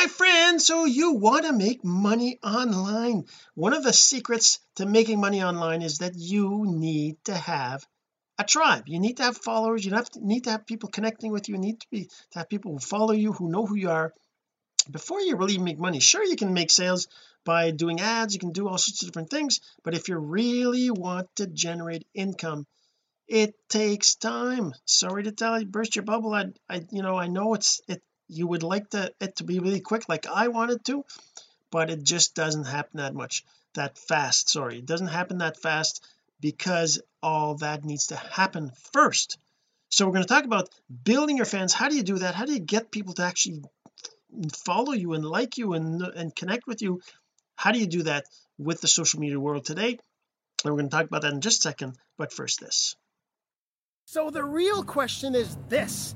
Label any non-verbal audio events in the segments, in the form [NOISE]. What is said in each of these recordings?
my friend so you want to make money online. One of the secrets to making money online is that you need to have a tribe. You need to have followers. You have to, need to have people connecting with you, you need to be to have people who follow you who know who you are. Before you really make money sure you can make sales by doing ads. You can do all sorts of different things. But if you really want to generate income it takes time. Sorry to tell you burst your bubble. I, I you know I know it's it you would like to, it to be really quick like I wanted to but it just doesn't happen that much that fast sorry. It doesn't happen that fast because all that needs to happen first. So we're going to talk about building your fans. How do you do that? How do you get people to actually follow you and like you and and connect with you? How do you do that with the social media world today? And we're going to talk about that in just a second but first this. So the real question is this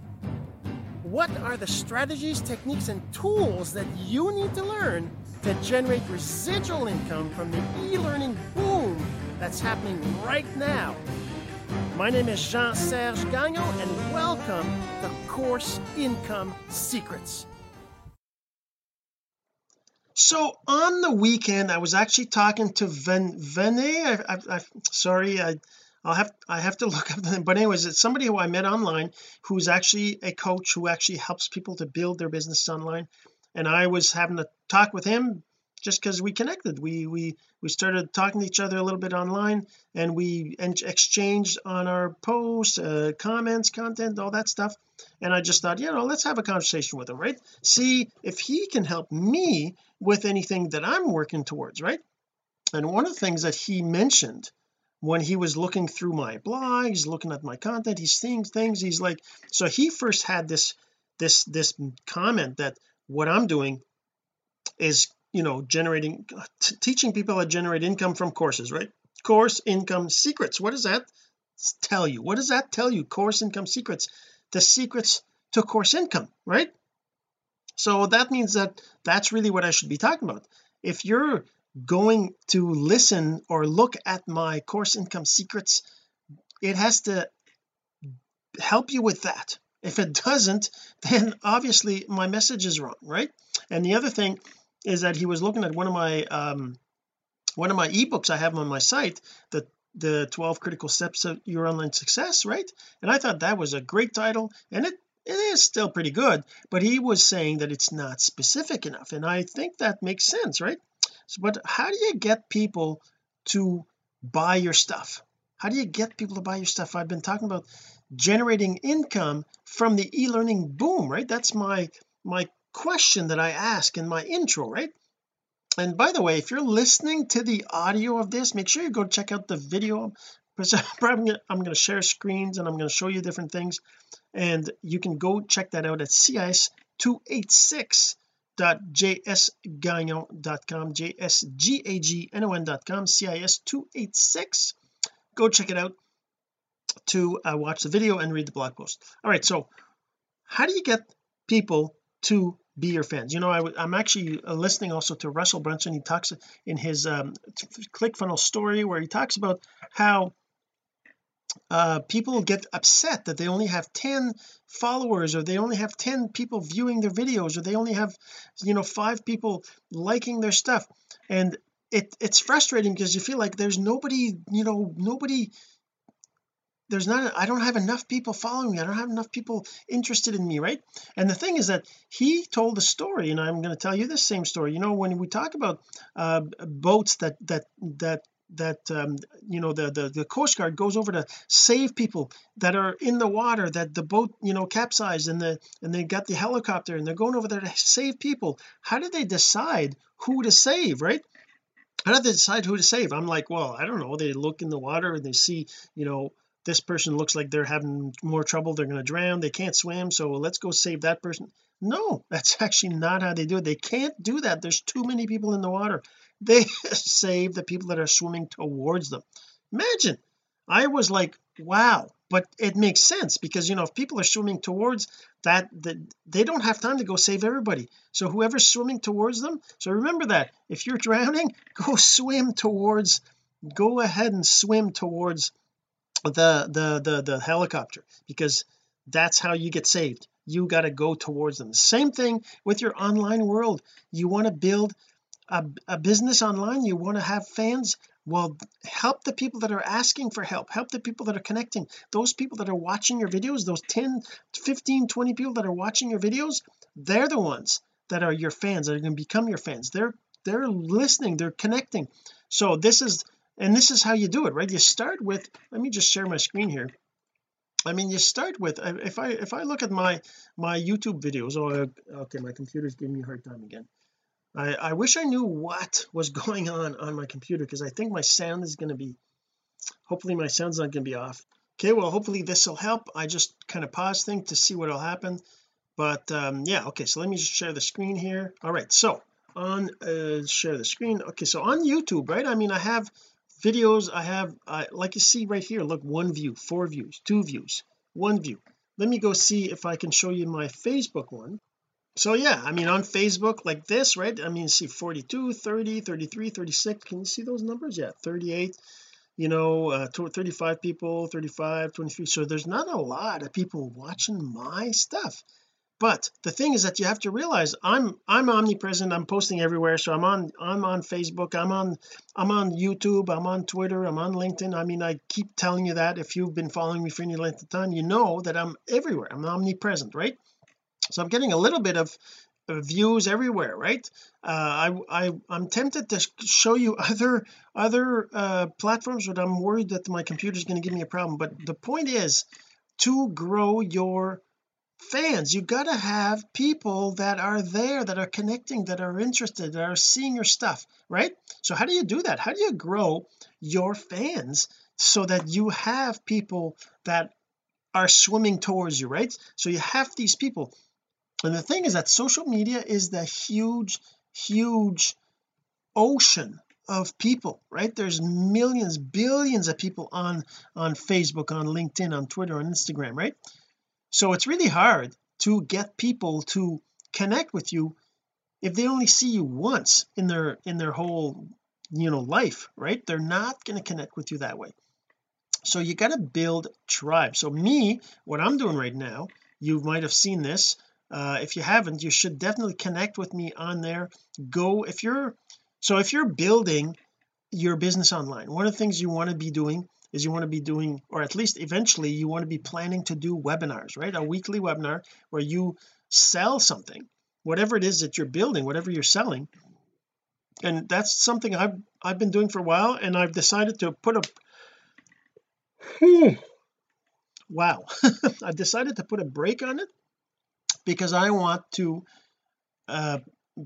what are the strategies techniques and tools that you need to learn to generate residual income from the e-learning boom that's happening right now. My name is Jean Serge Gagnon, and welcome to Course Income Secrets. So on the weekend, I was actually talking to Ven Vene. I, I, I, sorry, I I'll have I have to [LAUGHS] look up the but anyways, it's somebody who I met online who's actually a coach who actually helps people to build their business online. And I was having a talk with him just because we connected. We we we started talking to each other a little bit online and we exchanged on our posts uh, comments content all that stuff. And I just thought you know let's have a conversation with him right? See if he can help me with anything that I'm working towards right? And one of the things that he mentioned when he was looking through my blogs looking at my content he's seeing things he's like so he first had this this this comment that what I'm doing is you know generating teaching people how to generate income from courses right? Course income secrets. What does that tell you? What does that tell you? Course income secrets. The secrets to course income right? So that means that that's really what I should be talking about. If you're going to listen or look at my course income secrets it has to help you with that. If it doesn't [LAUGHS] then obviously my message is wrong right? And the other thing is that he was looking at one of my um one of my ebooks I have on my site the the 12 critical steps of your online success right? And I thought that was a great title and it it is still pretty good but he was saying that it's not specific enough and I think that makes sense right so but how do you get people to buy your stuff? How do you get people to buy your stuff? I've been talking about generating income from the e-learning boom right? That's my my question that I ask in my intro right? And by the way if you're listening to the audio of this make sure you go check out the video. [LAUGHS] I'm going to share screens and I'm going to show you different things. And you can go check that out at cis286.jsgagnon.com jsgagnon.com cis286 go check it out to uh, watch the video and read the blog post. All right so how do you get people to be your fans? You know I, am actually uh, listening also to Russell Brunson. He talks in his um, ClickFunnels story where he talks about how uh, people get upset that they only have 10 followers or they only have 10 people viewing their videos or they only have you know five people liking their stuff. And it it's frustrating because you feel like there's nobody you know nobody there's not I don't have enough people following me. I don't have enough people interested in me right? And the thing is that he told a story and I'm going to tell you the same story. You know when we talk about uh, boats that that that that um, you know the, the the coast guard goes over to save people that are in the water that the boat you know capsized and the and they got the helicopter and they're going over there to save people. How do they decide who to save right? How do they decide who to save? I'm like well I don't know. They look in the water and they see you know this person looks like they're having more trouble. They're going to drown. They can't swim. So let's go save that person. No that's [LAUGHS] actually not how they do it. They can't do that. There's too many people in the water they [LAUGHS] save the people that are swimming towards them. Imagine I was like wow but it makes sense because you know if people are swimming towards that that they don't have time to go save everybody. So whoever's swimming towards them so remember that if you're [LAUGHS] drowning go swim towards go ahead and swim towards the the the the helicopter because that's how you get saved. You got to go towards them. Same thing with your online world. You want to build a, a business online you want to have fans well help the people that are asking for help help the people that are connecting. Those people that are watching your videos those 10 15 20 people that are watching your videos they're the ones that are your fans that are going to become your fans. They're they're listening they're connecting. So this is and this is how you do it right? You start with let me just share my screen here. I mean you start with if I if I look at my my YouTube videos oh okay my computer's giving me a hard time again I I wish I knew what was [LAUGHS] going on on my computer because I think my sound is going to be hopefully my sound's not going to be off. Okay well hopefully this will help. I just kind of pause thing to see what will happen. But um yeah okay so let me just share the screen here. All right so on uh share the screen. Okay so on YouTube right I mean I have videos I have uh, like you see right here look one view four views two views one view. Let me go see if I can show you my Facebook one so yeah I mean on Facebook like this right? I mean see 42 30 33 36 can you see those numbers? Yeah 38 you know uh 35 people 35 23 so there's not a lot of people watching my stuff. But the thing is that you have to realize I'm I'm omnipresent. I'm posting everywhere. So I'm on I'm on Facebook. I'm on I'm on YouTube. I'm on Twitter. I'm on LinkedIn. I mean I keep telling you that if you've been following me for any length of time you know that I'm everywhere. I'm omnipresent right so I'm getting a little bit of views everywhere right? Uh, I I I'm tempted to show you [LAUGHS] other other uh platforms but I'm worried that my computer is going to give me a problem. But the point is to grow your fans. You got to have people that are there that are connecting that are interested that are seeing your stuff right? So how do you do that? How do you grow your fans so that you have people that are swimming towards you right? So you have these people and the thing is that social media is the huge huge ocean of people right? There's millions billions of people on on Facebook on LinkedIn on Twitter on Instagram right? So it's really hard to get people to connect with you if they only see you once in their in their whole you know life right? They're not going to connect with you that way. So you got to build tribe. So me what I'm doing right now you might have seen this uh, if you haven't you should definitely connect with me on there. Go if you're so if you're building your business online one of the things you want to be doing is you want to be doing or at least eventually you want to be planning to do webinars right? A weekly webinar where you sell something whatever it is that you're building whatever you're selling. And that's something I've I've been doing for a while and I've decided to put a wow. [LAUGHS] I've decided to put a break on it because I want to uh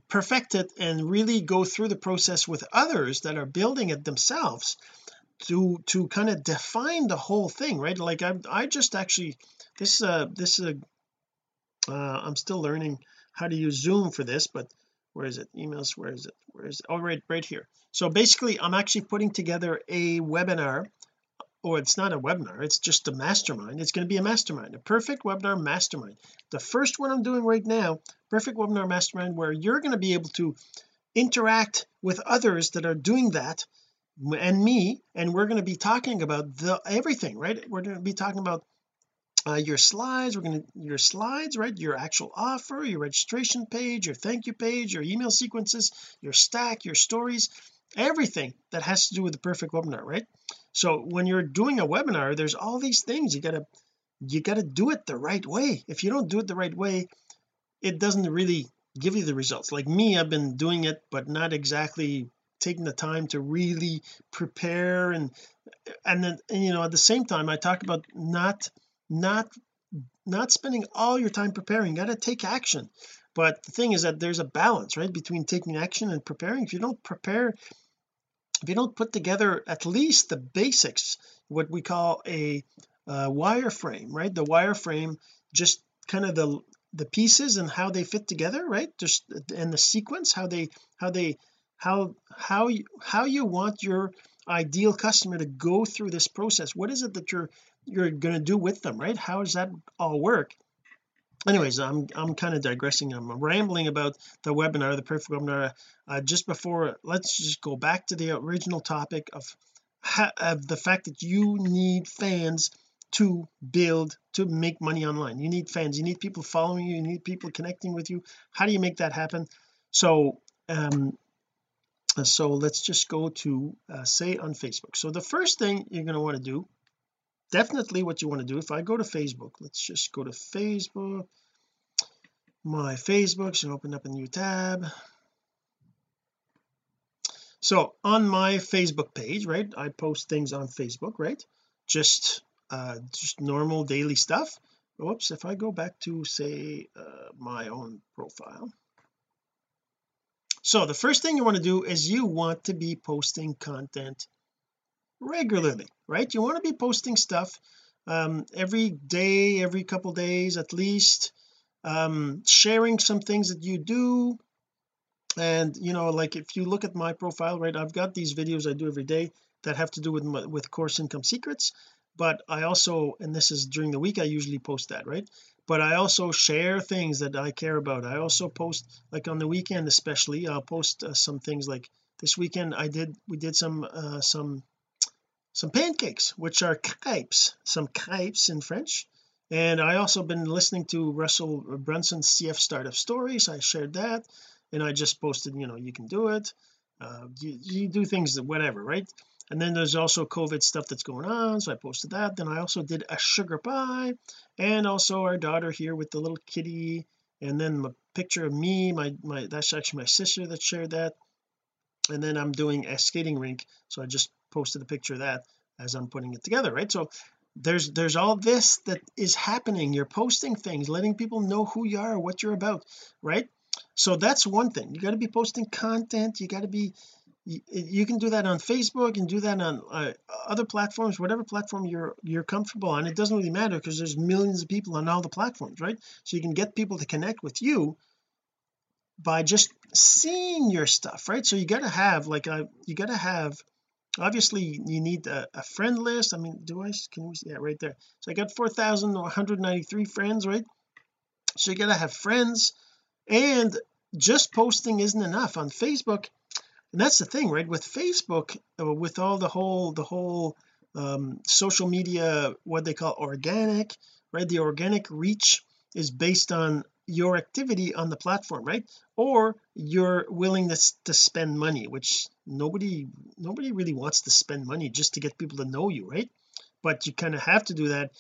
perfect it and really go through the process with others that are building it themselves to to kind of define the whole thing right? Like I I just actually this uh this is a uh I'm still learning how to use zoom for this but where is it? Emails where is it? Where is it? Oh right right here. So basically I'm actually putting together a webinar or it's not a webinar it's just a mastermind. It's going to be a mastermind a perfect webinar mastermind. The first one I'm doing right now perfect webinar mastermind where you're going to be able to interact with others that are doing that and me and we're going to be talking about the everything right? We're going to be talking about uh, your slides we're going to your slides right? Your actual offer your registration page your thank you page your email sequences your stack your stories everything that has to do with the perfect webinar right so when you're doing a webinar there's all these things. You gotta you gotta do it the right way. If you don't do it the right way it doesn't really give you the results. Like me I've been doing it but not exactly taking the time to really prepare and and then and, you know at the same time I talk about not not not spending all your time preparing. You got to take action. But the thing is that there's a balance right between taking action and preparing. If you don't prepare if you don't put together at least the basics what we call a uh, wireframe right? The wireframe just kind of the the pieces and how they fit together right? Just and the sequence how they how they how how you how you want your ideal customer to go through this process. What is it that you're you're going to do with them right? How does that all work anyways I'm I'm kind of digressing. I'm rambling about the webinar the perfect webinar. Uh, just before let's just go back to the original topic of of the fact that you need fans to build to make money online. You need fans. You need people following you. You need people connecting with you. How do you make that happen? So um so let's just go to uh, say on Facebook. So the first thing you're going to want to do definitely what you want to do. If I go to Facebook let's just go to Facebook my Facebook so open up a new tab. So on my Facebook page right I post things on Facebook right? Just uh just normal daily stuff. Whoops if I go back to say uh, my own profile. So the first thing you want to do is you want to be posting content regularly right? You want to be posting stuff um every day every couple days at least um sharing some things that you do. And you know like if you look at my profile right I've got these videos I do every day that have to do with my, with course income secrets. But I also and this is during the week I usually post that right? But I also share things that I care about. I also post like on the weekend especially I'll post uh, some things like this weekend I did we did some uh, some some pancakes which are crepes some crepes in French. And I also been listening to Russell Brunson's CF startup stories. I shared that and I just posted you know you can do it. Uh, you, you do things that whatever right? And then there's also COVID stuff that's going on so I posted that. Then I also did a sugar pie and also our daughter here with the little kitty. And then a picture of me my my that's actually my sister that shared that. And then I'm doing a skating rink so I just posted a picture of that as I'm putting it together right? So there's there's all this that is happening. You're posting things letting people know who you are what you're about right? So that's one thing. You got to be posting content. You got to be you, you, can do that on Facebook and do that on uh, other platforms whatever platform you're you're comfortable on. It doesn't really matter because there's millions of people on all the platforms right? So you can get people to connect with you by just seeing your stuff right? So you got to have like a uh, you got to have obviously you need a, a, friend list. I mean do I can we see yeah right there. So I got 4,193 friends right? So you got to have friends. And just posting isn't enough on Facebook. And that's the thing right? With Facebook uh, with all the whole the whole um, social media what they call organic right? The organic reach is based on your activity on the platform right? Or your willingness to spend money which nobody nobody really wants to spend money just to get people to know you right? But you kind of have to do that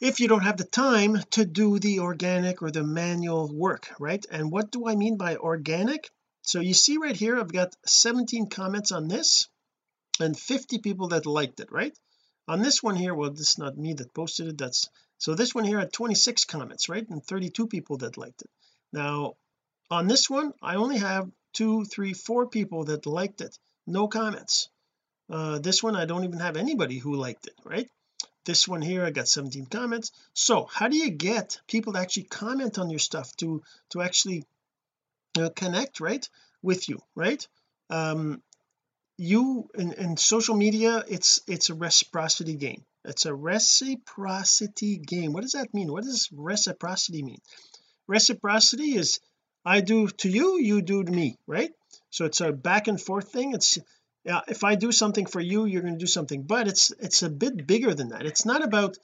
if you don't have the time to do the organic or the manual work right? And what do I mean by organic? So you see right here I've got 17 comments on this and 50 people that liked it right? On this one here well this is not me that posted it that's so this one here had 26 comments right and 32 people that liked it. Now on this one I only have two three four people that liked it. No comments. Uh this one I don't even have anybody who liked it right? This one here I got 17 comments. So how do you get people to actually comment on your stuff to to actually uh, connect right with you right? Um you in, in social media it's it's a reciprocity game it's a reciprocity game. What does that mean? What does reciprocity mean? Reciprocity is I do to you you do to me right? So it's a back and forth thing. It's yeah if I do something for you you're going to do something. But it's it's a bit bigger than that. It's not about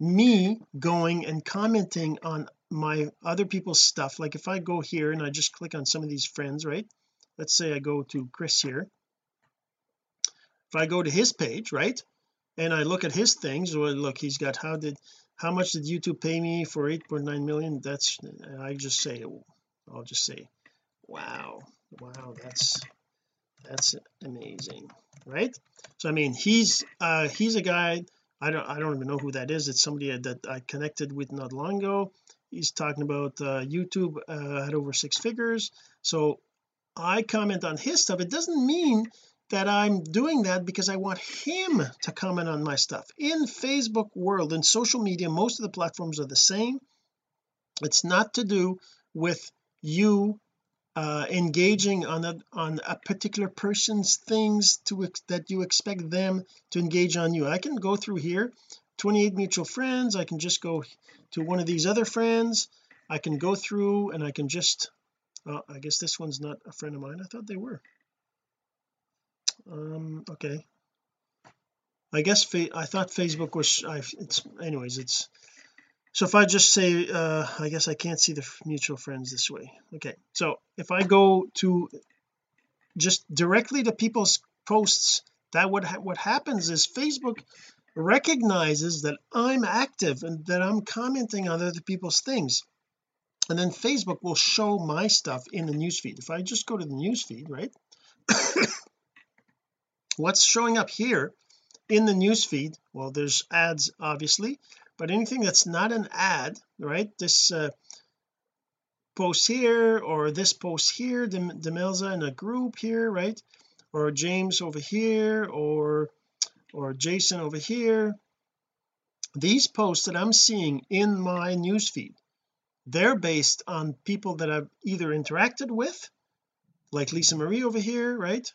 me going and commenting on my other people's stuff. Like if I go here and I just click on some of these friends right? Let's say I go to Chris here. If I go to his page right and I look at his things well look he's got how did how much did YouTube pay me for 8.9 million? That's I just say I'll just say wow wow that's that's amazing right? So I mean he's uh he's a guy I don't I don't even know who that is. It's somebody that I connected with not long ago. He's talking about uh YouTube uh, had over six figures. So I comment on his stuff. It doesn't mean that I'm doing that because I want him to comment on my stuff. In Facebook world in social media most of the platforms are the same. It's not to do with you uh engaging on a on a particular person's things to that you expect them to engage on you. I can go through here 28 mutual friends. I can just go to one of these other friends. I can go through and I can just oh, I guess this one's not a friend of mine. I thought they were um okay. I guess I thought Facebook was I it's anyways it's so if I just say uh I guess I can't see the mutual friends this way. Okay so if I go to just directly to people's posts that what ha what happens is Facebook recognizes that I'm active and that I'm commenting on other people's things. And then Facebook will show my stuff in the newsfeed. If I just go to the newsfeed right [COUGHS] what's showing up here in the newsfeed well there's ads obviously but anything that's not an ad right? This uh, post here or this post here Demelza in a group here right? Or James over here or or Jason over here. These posts that I'm seeing in my newsfeed they're based on people that I've either interacted with like Lisa Marie over here right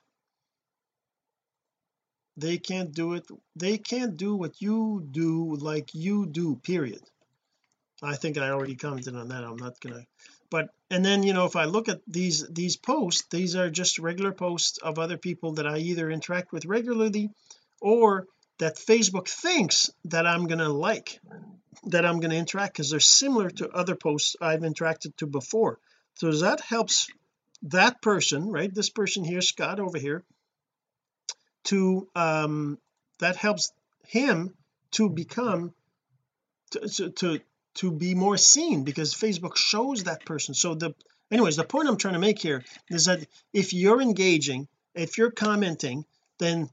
they can't do it they can't do what you do like you do period. I think I already commented on that I'm not gonna but and then you know if I look at these these posts these are just regular posts of other people that I either interact with regularly or that Facebook thinks that I'm gonna like that I'm to interact because they're similar to other posts I've interacted to before. So that helps that person right this person here Scott over here to um that helps him to become to, to to be more seen because Facebook shows that person. So the anyways the point I'm trying to make here is that if you're engaging if you're commenting then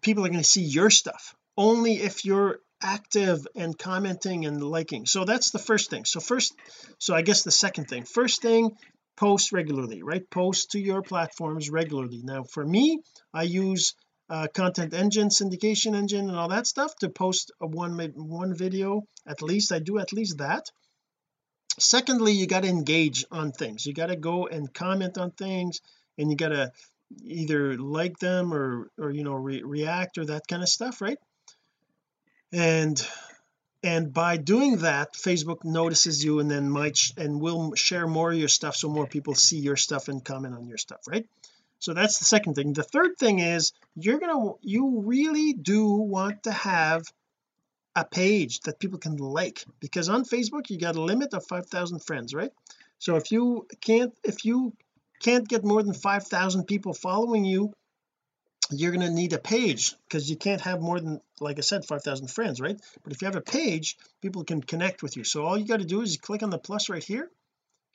people are going to see your stuff. Only if you're active and commenting and liking. So that's the first thing. So first so I guess the second thing. First thing post regularly right? Post to your platforms regularly. Now for me I use uh, content engine syndication engine and all that stuff to post a one one video at least. I do at least that. Secondly you got to engage on things. You got to go and comment on things and you got to either like them or or you know re react or that kind of stuff right? And and by doing that Facebook notices you and then might and will share more of your stuff so more people see your stuff and comment on your stuff right? So that's the second thing. The third thing is you're gonna you really do want to have a page that people can like because on Facebook you got a limit of 5,000 friends right? So if you can't if you can't get more than 5,000 people following you you're going to need a page because you can't have more than like I said 5,000 friends right? But if you have a page people can connect with you. So all you got to do is click on the plus right here.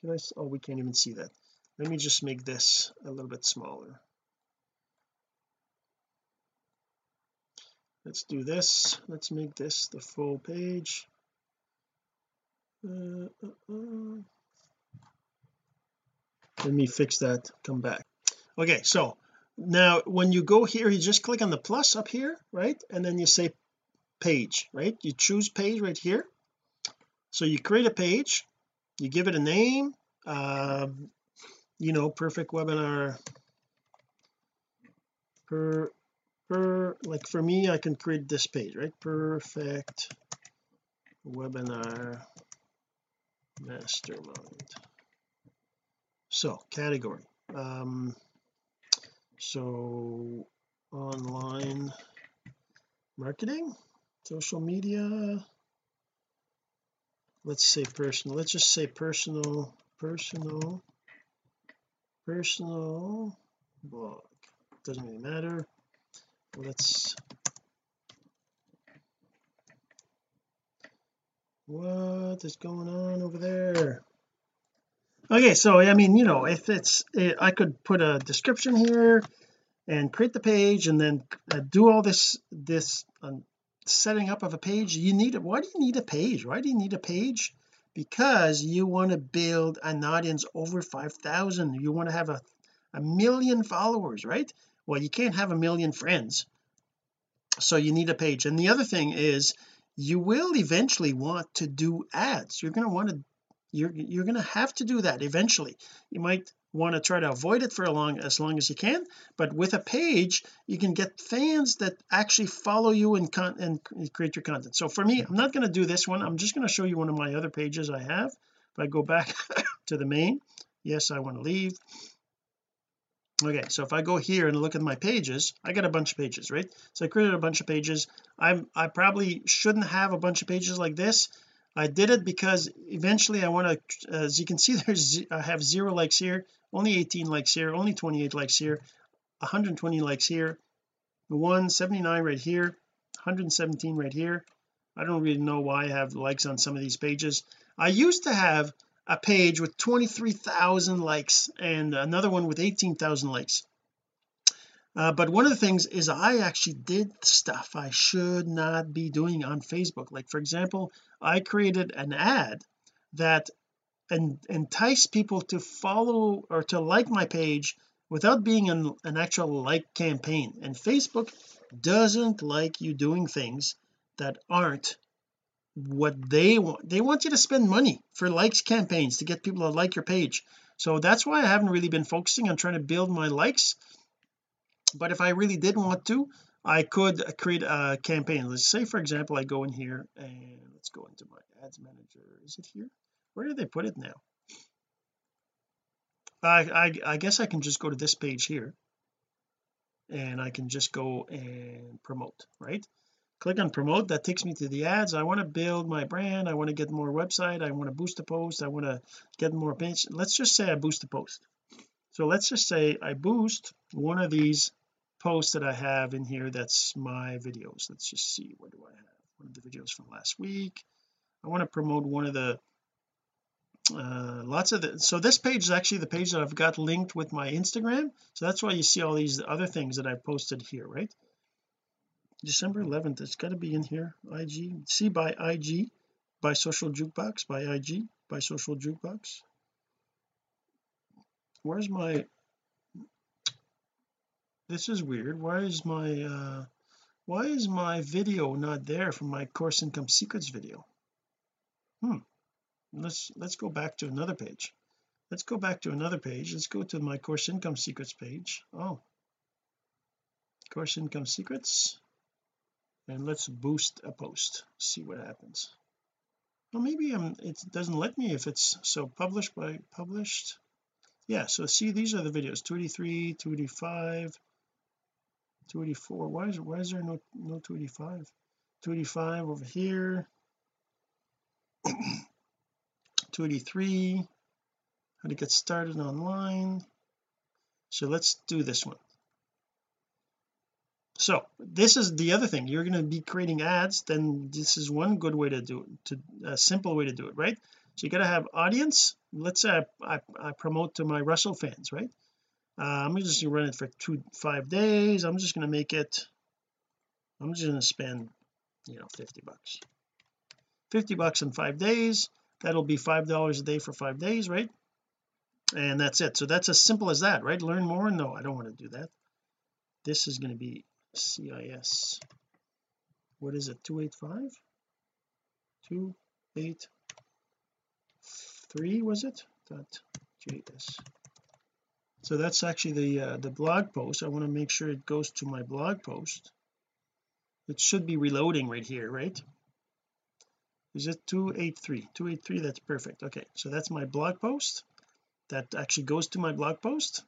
Can I oh we can't even see that. Let me just make this a little bit smaller. Let's do this. Let's make this the full page. Uh, uh, uh. let me fix that come back. Okay so now when you go here you just click on the plus up here right? And then you say page right? You choose page right here. So you create a page you give it a name uh, you know perfect webinar. Per per like for me I can create this page right? Perfect webinar mastermind. So category um so online marketing social media. Let's say personal let's just say personal personal personal blog doesn't really matter. Let's what is going on over there okay so I mean you know if it's eh, I could put a description here and create the page and then uh, do all this this um, setting up of a page you need it why do you need a page? Why do you need a page? Because you want to build an audience over 5,000 you want to have a a million followers right? Well you can't have a million friends. So you need a page. And the other thing is you will eventually want to do ads. You're going to want to you're you're going to have to do that eventually. You might want to try to avoid it for a long as long as you can but with a page you can get fans that actually follow you and con and create your content. So for me I'm not going to do this one. I'm just going to show you one of my other pages I have. If I go back [COUGHS] to the main yes I want to leave. Okay so if I go here and look at my pages I got a bunch of pages right? So I created a bunch of pages. I'm I probably shouldn't have a bunch of pages like this I did it because eventually I want to uh, as you can see [LAUGHS] there's I have zero likes here only 18 likes here only 28 likes here 120 likes here 179 right here 117 right here. I don't really know why I have likes on some of these pages. I used to have a page with 23,000 likes and another one with 18,000 likes uh, but one of the things is I actually did stuff I should not be doing on Facebook. Like for example I created an ad that en entice people to follow or to like my page without being an, an actual like campaign. And Facebook doesn't like you doing things that aren't what they want they want you to spend money for likes campaigns to get people to like your page. So that's why I haven't really been focusing on trying to build my likes but if I really did want to I could create a campaign. Let's say for example I go in here and let's go into my ads manager. Is it here? Where did they put it now? I, I I guess I can just go to this page here. And I can just go and promote right? Click on promote. That takes me to the ads. I want to build my brand. I want to get more website. I want to boost a post. I want to get more page let's just say I boost a post. So let's just say I boost one of these posts that I have in here that's my videos. Let's just see what do I have? One of the videos from last week. I want to promote one of the uh lots of the so this page is actually the page that I've got linked with my Instagram. So that's why you see all these other things that I posted here right? December 11th it's got to be in here. IG see by IG by social jukebox by IG by social jukebox. Where's my this is weird. Why is my uh why is my video not there from my course income secrets video? Hmm. Let's let's go back to another page. Let's go back to another page. Let's go to my course income secrets page. Oh. Course income secrets. And let's boost a post. See what happens. Well maybe I'm it doesn't let me if it's so published by published. Yeah so see these are the videos. 283 285 284 why is why is there no no 285 285 over here. [CLEARS THROAT] 283 how to get started online. So let's do this one. So this is the other thing. You're going to be creating ads then this is one good way to do it to a simple way to do it right? So you got to have audience. Let's say I, I, I, promote to my Russell fans right Uh, I'm just to run it for two five days. I'm just to make it I'm just to spend you know 50 bucks. 50 bucks in five days. That'll be five dollars a day for five days right? And that's it. So that's as simple as that right? Learn more? No I don't want to do that. This is going to be CIS what is it 285 283 was it? Dot js so that's actually the uh, the blog post. I want to make sure it goes to my blog post. It should be reloading right here right? Is it 283 283 that's perfect. Okay so that's my blog post. That actually goes to my blog post.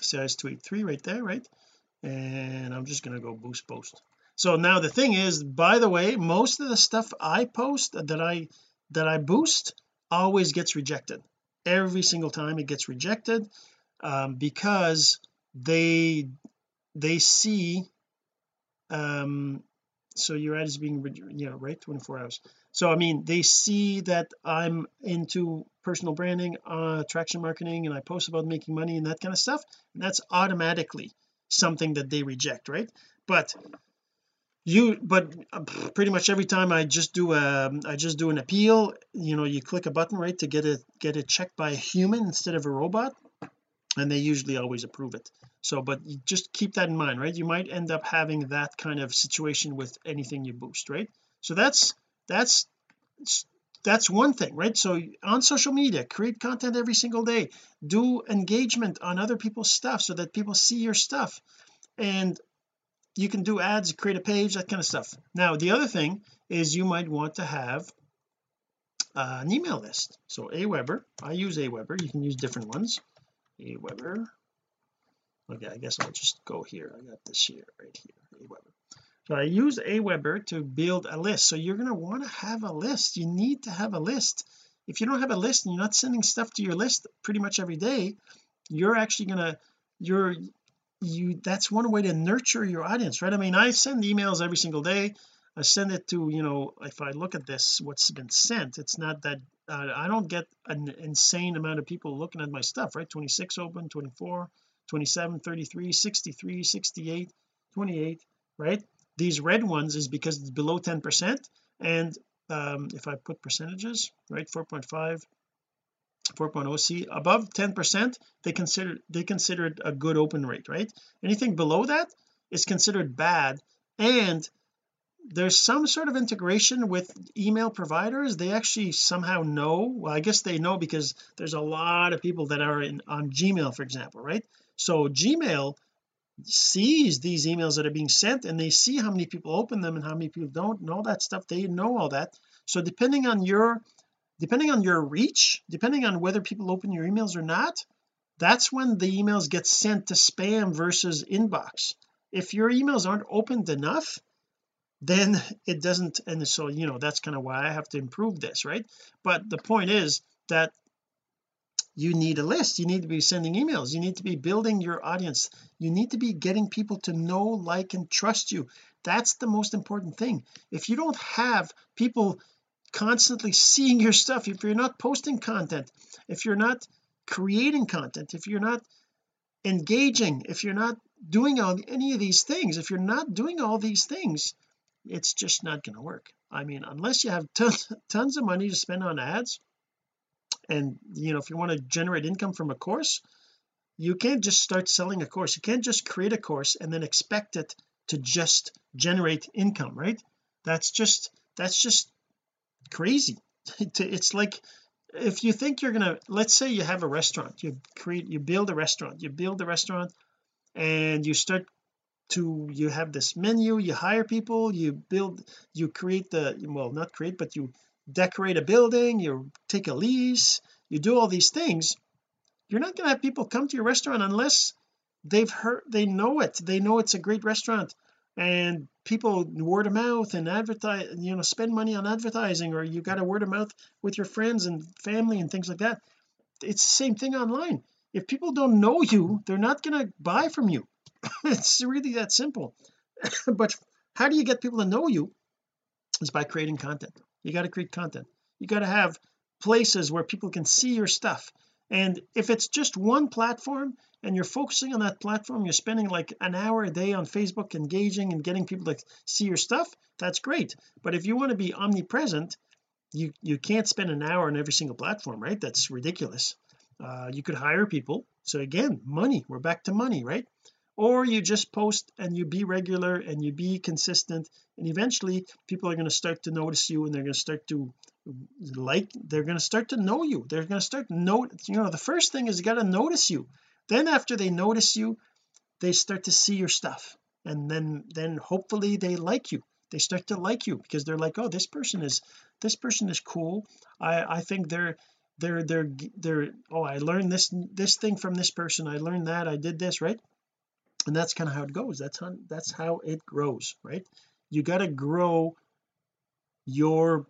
Says 283 right there right? And I'm just going to go boost post. So now the thing is by the way most of the stuff I post that I that I boost always gets rejected every single time it gets rejected um, because they they see um so your ad is being you know right 24 hours. So I mean they see that I'm into personal branding uh attraction marketing and I post about making money and that kind of stuff and that's automatically something that they reject right? But you but uh, pretty much every time I just do a I just do an appeal you know you click a button right to get it get it checked by a human instead of a robot and they usually always approve it. So but just keep that in mind right? You might end up having that kind of situation with anything you boost right? So that's that's that's one thing right? So on social media create content every single day. Do engagement on other people's stuff so that people see your stuff. And you can do ads create a page that kind of stuff. Now the other thing is you might want to have uh, an email list. So Aweber I use Aweber. You can use different ones. Aweber. Okay I guess I'll just go here. I got this here right here Aweber. So I use Aweber to build a list. So you're going to want to have a list. You need to have a list. If you don't have a list and you're not sending stuff to your list pretty much every day you're actually going to you're you that's one way to nurture your audience right? I mean I send emails every single day. I send it to you know if I look at this what's been sent it's not that uh, I don't get an insane amount of people looking at my stuff right? 26 open 24 27 33 63 68 28 right? These red ones is because it's below 10 percent. And um, if I put percentages right 4.5 4.0 C above 10 percent they consider they consider it a good open rate right? Anything below that is considered bad and there's some sort of integration with email providers. They actually somehow know. Well I guess they know because there's a lot of people that are in on Gmail for example right? So Gmail sees these emails that are being sent and they see how many people open them and how many people don't know that stuff. They know all that. So depending on your depending on your reach depending on whether people open your emails or not that's when the emails get sent to spam versus inbox. If your emails aren't opened enough then it doesn't and so you know that's kind of why I have to improve this right? But the point is that you need a list. You need to be sending emails. You need to be building your audience. You need to be getting people to know like and trust you. That's the most important thing. If you don't have people constantly seeing your stuff. If you're not posting content if you're not creating content if you're not engaging if you're not doing all any of these things if you're not doing all these things it's just not going to work. I mean unless you have tons tons of money to spend on ads and you know if you want to generate income from a course you can't just start selling a course. You can't just create a course and then expect it to just generate income right? That's just that's just crazy. [LAUGHS] It's like if you think you're gonna let's say you have a restaurant you create you build a restaurant you build a restaurant and you start to you have this menu you hire people you build you create the well not create but you decorate a building you take a lease you do all these things you're not going to have people come to your restaurant unless they've heard they know it they know it's a great restaurant and people word of mouth and advertise you know spend money on advertising or you got a word of mouth with your friends and family and things like that. It's the same thing online. If people don't know you they're not going to buy from you. [LAUGHS] It's really that simple. [LAUGHS] But how do you get people to know you? Is by creating content. You got to create content. You got to have places where people can see your stuff. And if it's just one platform and you're focusing on that platform you're spending like an hour a day on Facebook engaging and getting people to see your stuff that's great. But if you want to be omnipresent you you can't spend an hour on every single platform right? That's ridiculous. Uh, you could hire people. So again money we're back to money right? Or you just post and you be regular and you be consistent and eventually people are going to start to notice you and they're going to start to like they're going to start to know you. They're going to start know you know the first thing is you got to notice you then after they notice you they start to see your stuff. And then then hopefully they like you. They start to like you because they're like oh this person is this person is cool. I I think they're they're they're they're oh I learned this this thing from this person. I learned that. I did this right? And that's kind of how it goes. That's how that's how it grows right? You got to grow your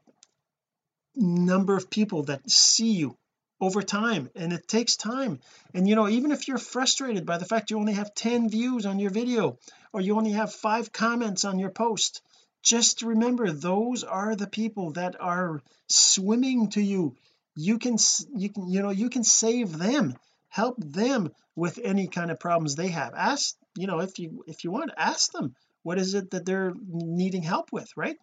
number of people that see you over time and it takes time. And you know even if you're frustrated by the fact you only have 10 views on your video or you only have five comments on your post just remember those are the people that are swimming to you. You can you can you know you can save them help them with any kind of problems they have. Ask you know if you if you want ask them what is it that they're needing help with right?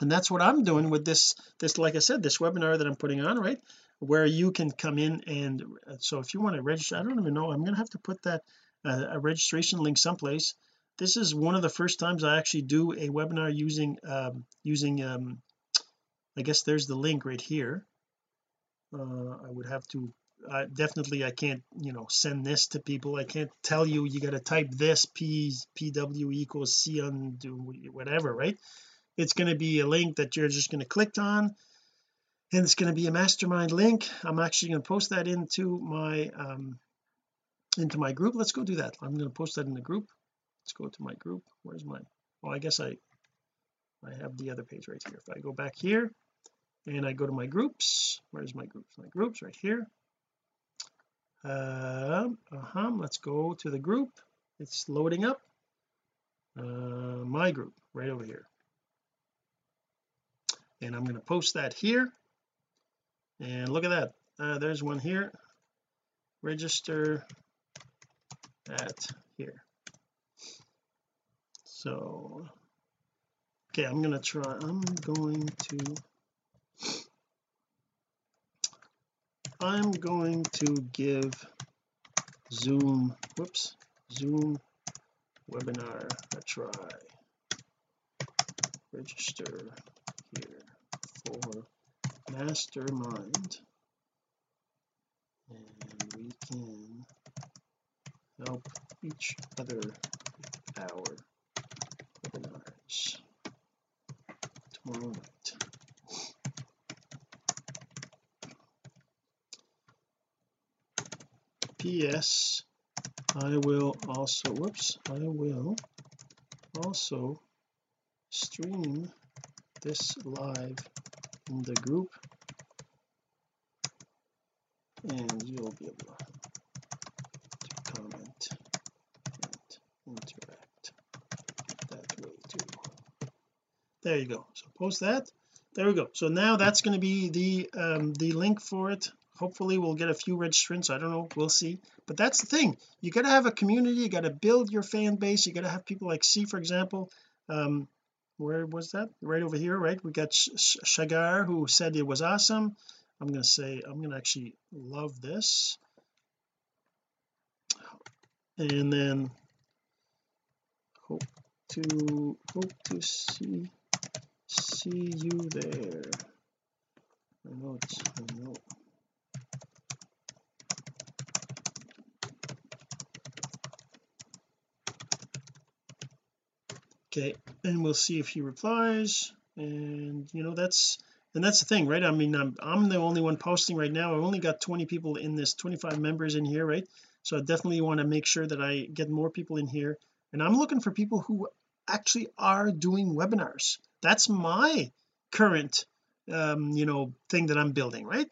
And that's what I'm doing with this this like I said this webinar that I'm putting on right where you can come in and uh, so if you want to register I don't even know I'm gonna have to put that uh, a registration link someplace. This is one of the first times I actually do a webinar using um using um I guess there's the link right here. Uh I would have to definitely I can't you know send this to people. I can't tell you you got to type this P PW equals C on whatever right? It's going to be a link that you're just going to click on and it's going to be a mastermind link. I'm actually going to post that into my um into my group. Let's go do that. I'm going to post that in the group. Let's go to my group. Where's my well I guess I I have the other page right here. If I go back here and I go to my groups where's my groups? My groups right here. Uh, uh-huh let's go to the group. It's loading up. Uh, my group right over here. And I'm going to post that here and look at that. Uh, there's one here. Register at here. So okay I'm to try I'm going to I'm going to give zoom whoops zoom webinar a try. Register here for mastermind. And we can help each other our webinars tomorrow night. PS I will also whoops I will also stream this live the group. And you'll be able to comment and interact that way too. There you go. So post that. There we go. So now that's going to be the um the link for it. Hopefully we'll get a few registrants I don't know. We'll see. But that's the thing. You got to have a community. You got to build your fan base. You got to have people like C for example. Um where was that? Right over here right? We got Shagar who said it was awesome. I'm going to say I'm going to actually love this. And then hope to hope to see see you there. I know it's I know okay and we'll see if he replies and you know that's and that's the thing right? I mean I'm, I'm the only one posting right now. I've only got 20 people in this 25 members in here right? So I definitely want to make sure that I get more people in here and I'm looking for people who actually are doing webinars. That's my current um you know thing that I'm building right?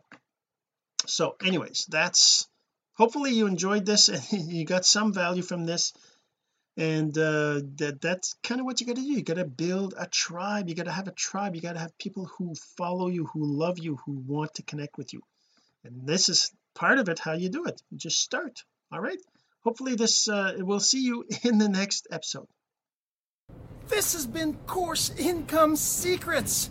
So anyways that's hopefully you enjoyed this [LAUGHS] and you got some value from this and uh that that's kind of what you got to do. You got to build a tribe. You got to have a tribe. You got to have people who follow you who love you who want to connect with you. And this is part of it how you do it. Just start. All right? Hopefully this uh we'll see you [LAUGHS] in the next episode. This has been Course Income Secrets,